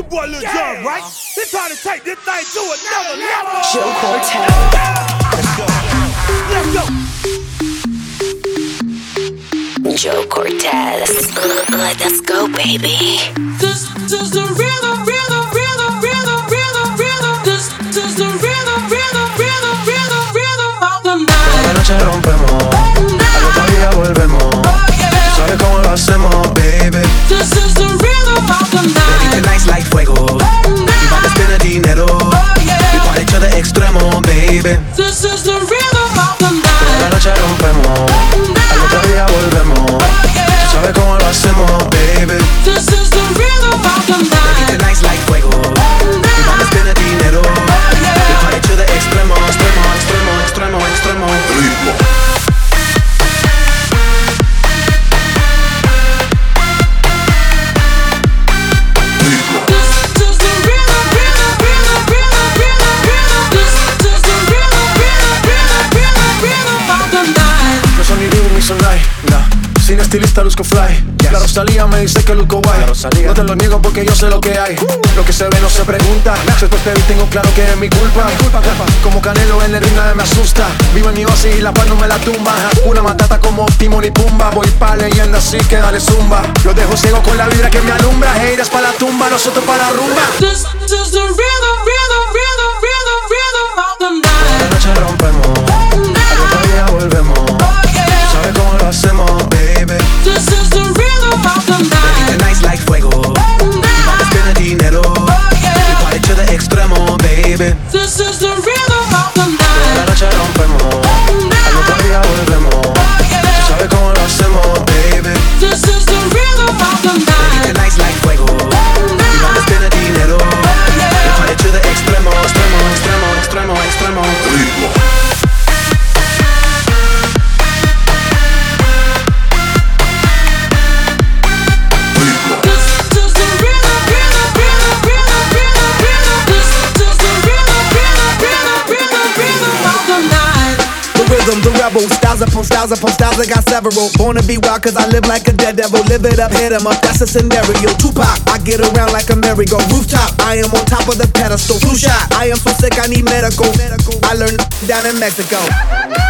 your boy Lil Jon, right? He trying to take this thing to another level. Joe Cortez. Let's go. Let's go. Joe Cortez. Let us go, baby. This is the rhythm, rhythm, rhythm, rhythm, rhythm, rhythm. This is the rhythm, rhythm, rhythm, rhythm, rhythm of the Toda la noche rompemos, al otro día volvemos. Oh, ¿Sabes cómo lo hacemos, baby? This is This is the rhythm of the night. Rosalía me dice que luzco guay. No te lo niego porque yo sé lo que hay. Lo que se ve no se pregunta. Después te vi tengo claro que es mi culpa. Como Canelo en el ring nadie me asusta. Vivo en mi oasis y la paz no me la tumba. Una matata como Timon y Pumba. Voy pa' leyenda así que dale zumba. Los dejo ciego con la vibra que me alumbra. Haters pa' la tumba, nosotros pa' la rumba. This is the rhythm, rhythm, rhythm, rhythm, rhythm of the La noche rompemos baby I got several. Born to be wild, cause I live like a dead devil. Live it up, hit 'em up, that's a scenario. Tupac, I get around like a merry-go. Rooftop, I am on top of the pedestal. Flu shot, I am so sick, I need medical. I learned down in Mexico.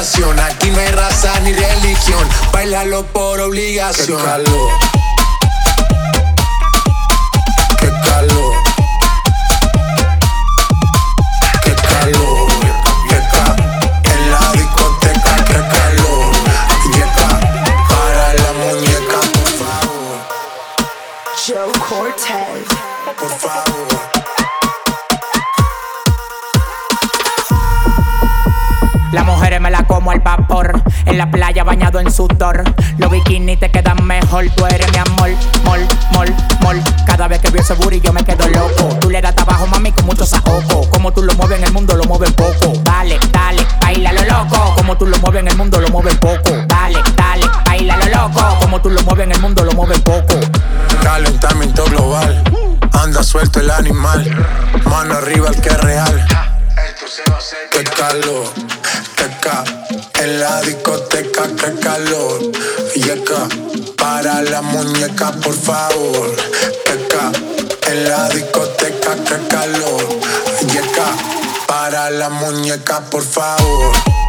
Aquí no hay raza ni religión, bailalo por obligación. Qué calor. Qué calor. Qué calor. En la discoteca, qué calor. Yeca, para la muñeca, por favor. Joe Cortez. Por favor. Como al vapor. En la playa bañado en sudor. Los bikinis te quedan mejor. Tú eres mi amor. Mol, mol, mol. Cada vez que veo ese booty yo me quedo loco. Tú le das trabajo, mami, con mucho saoco. Como tú lo mueves en el mundo, lo mueves poco. Dale, dale, baila lo loco. Como tú lo mueves en el mundo, lo mueves poco. Dale, dale, baila lo loco. Como tú lo mueves en el mundo, lo mueves poco. Calentamiento global. Anda suelto el animal. Mano arriba el que es real. Qué calor, qué ca. En la discoteca, qué calor. Yeca, para la muñeca, por favor. Qué ca. En la discoteca, qué calor. Yeca, para la muñeca, por favor.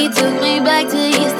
He took me back to East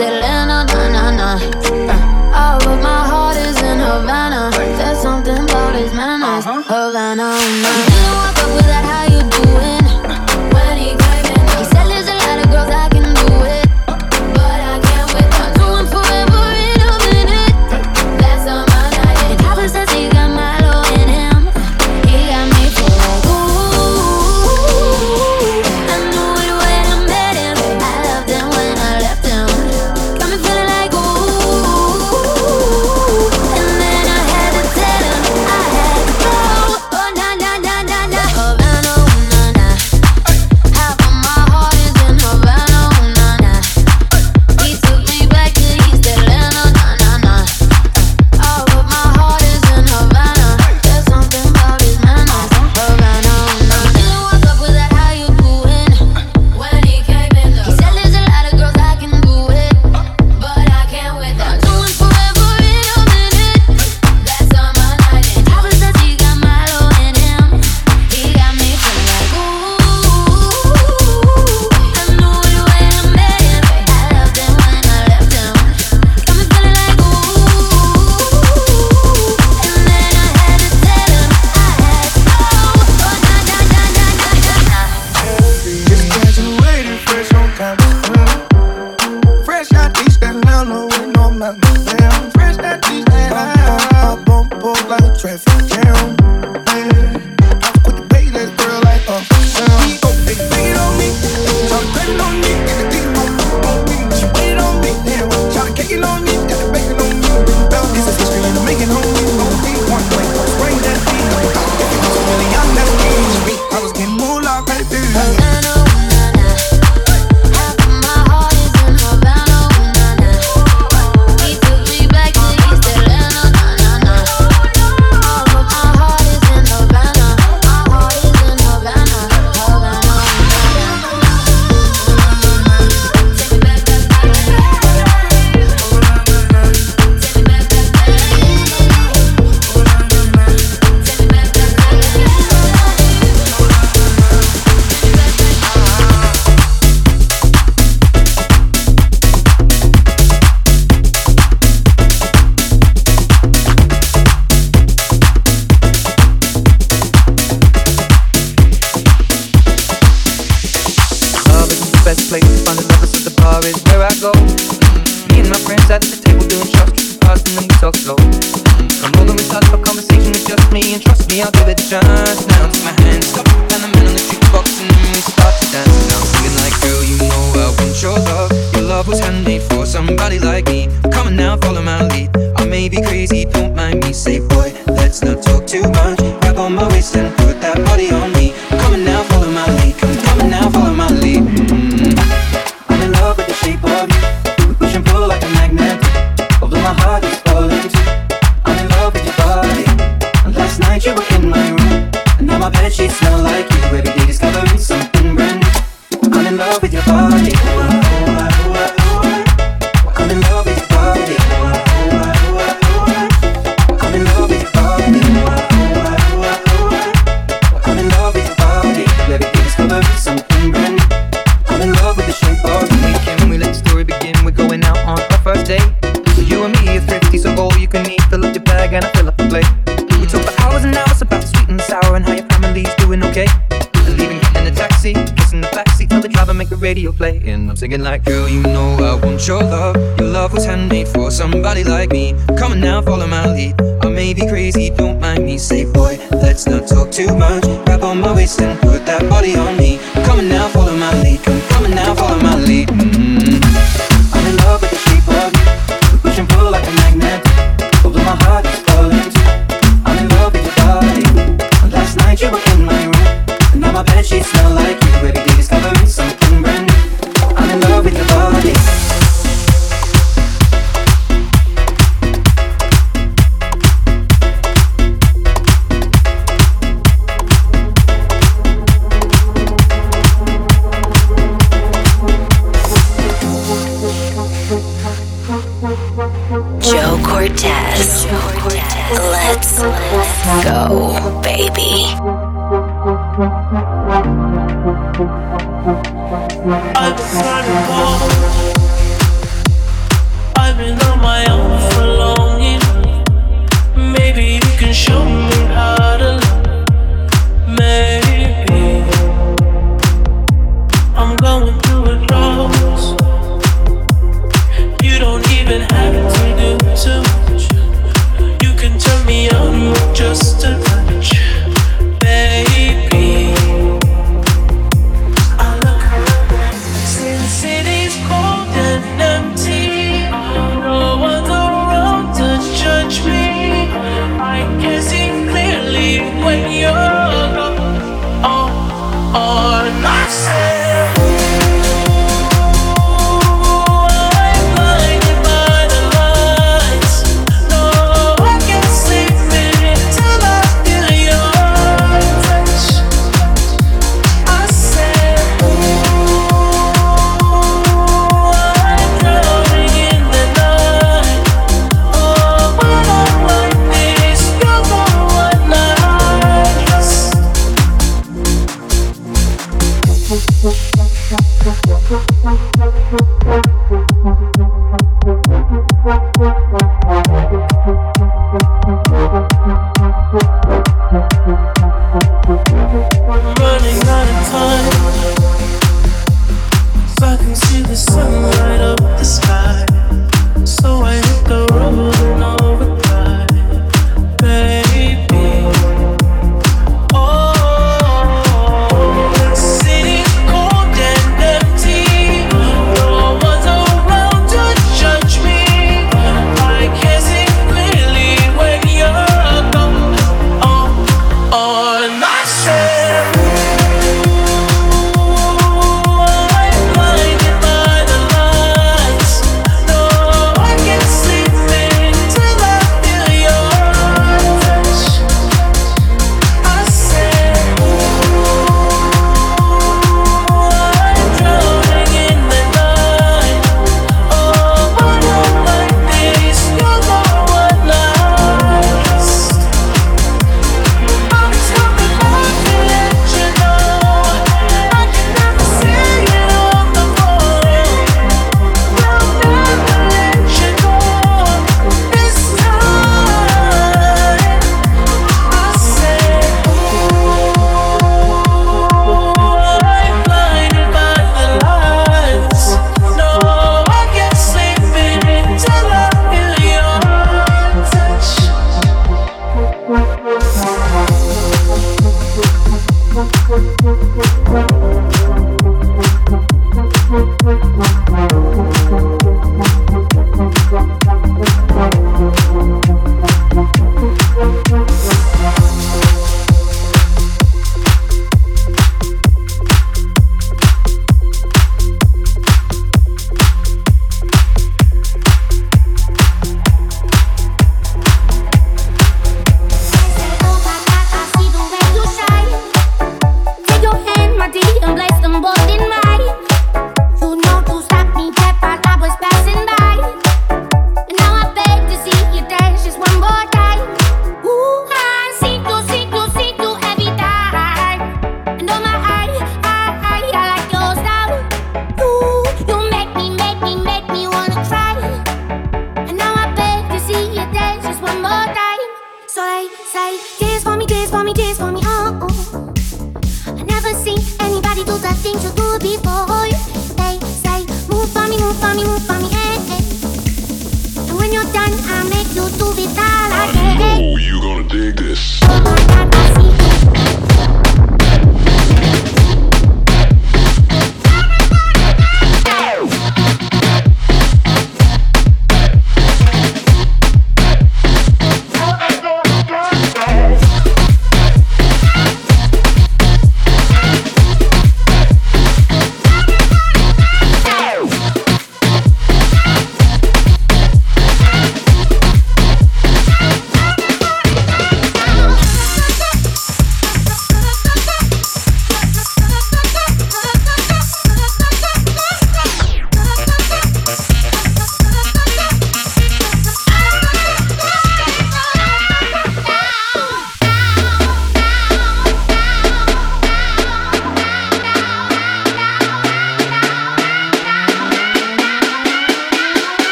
radio play and I'm singing like, girl, you know I want your love. Your love was handmade for somebody like me. Come on now, follow my lead. I may be crazy, don't mind me. Say, boy, let's not talk too much. Grab on my waist and put that body on me. Come on now, follow my lead. Come, come on now, follow my lead. Mm. sun.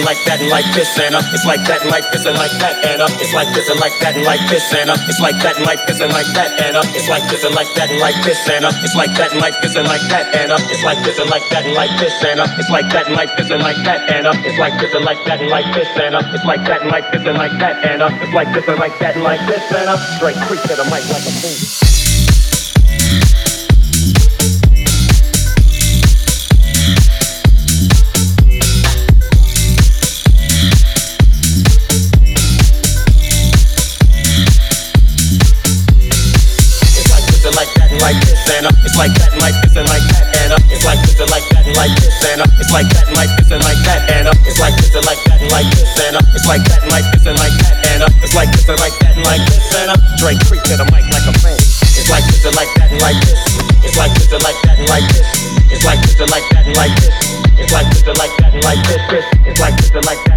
And like that and like this and uh, it's like that and like this and like that and uh, it's like this and like that and like this and uh, it's like that and like this and like that and uh, it's like this and like that and like this and uh, it's like that and like this and like that and uh, it's like this and like that and like this and uh, it's like that and like this and like that and uh, it's like this and like that and like this and uh, it's like that and like this and like that and uh, it's like this and like that and like this and uh, straight creep to the mic like a fool. Like this. It's like this and like that and like this. It's like this and like that and like this. It's like this and like that and like this. It's like this and like that.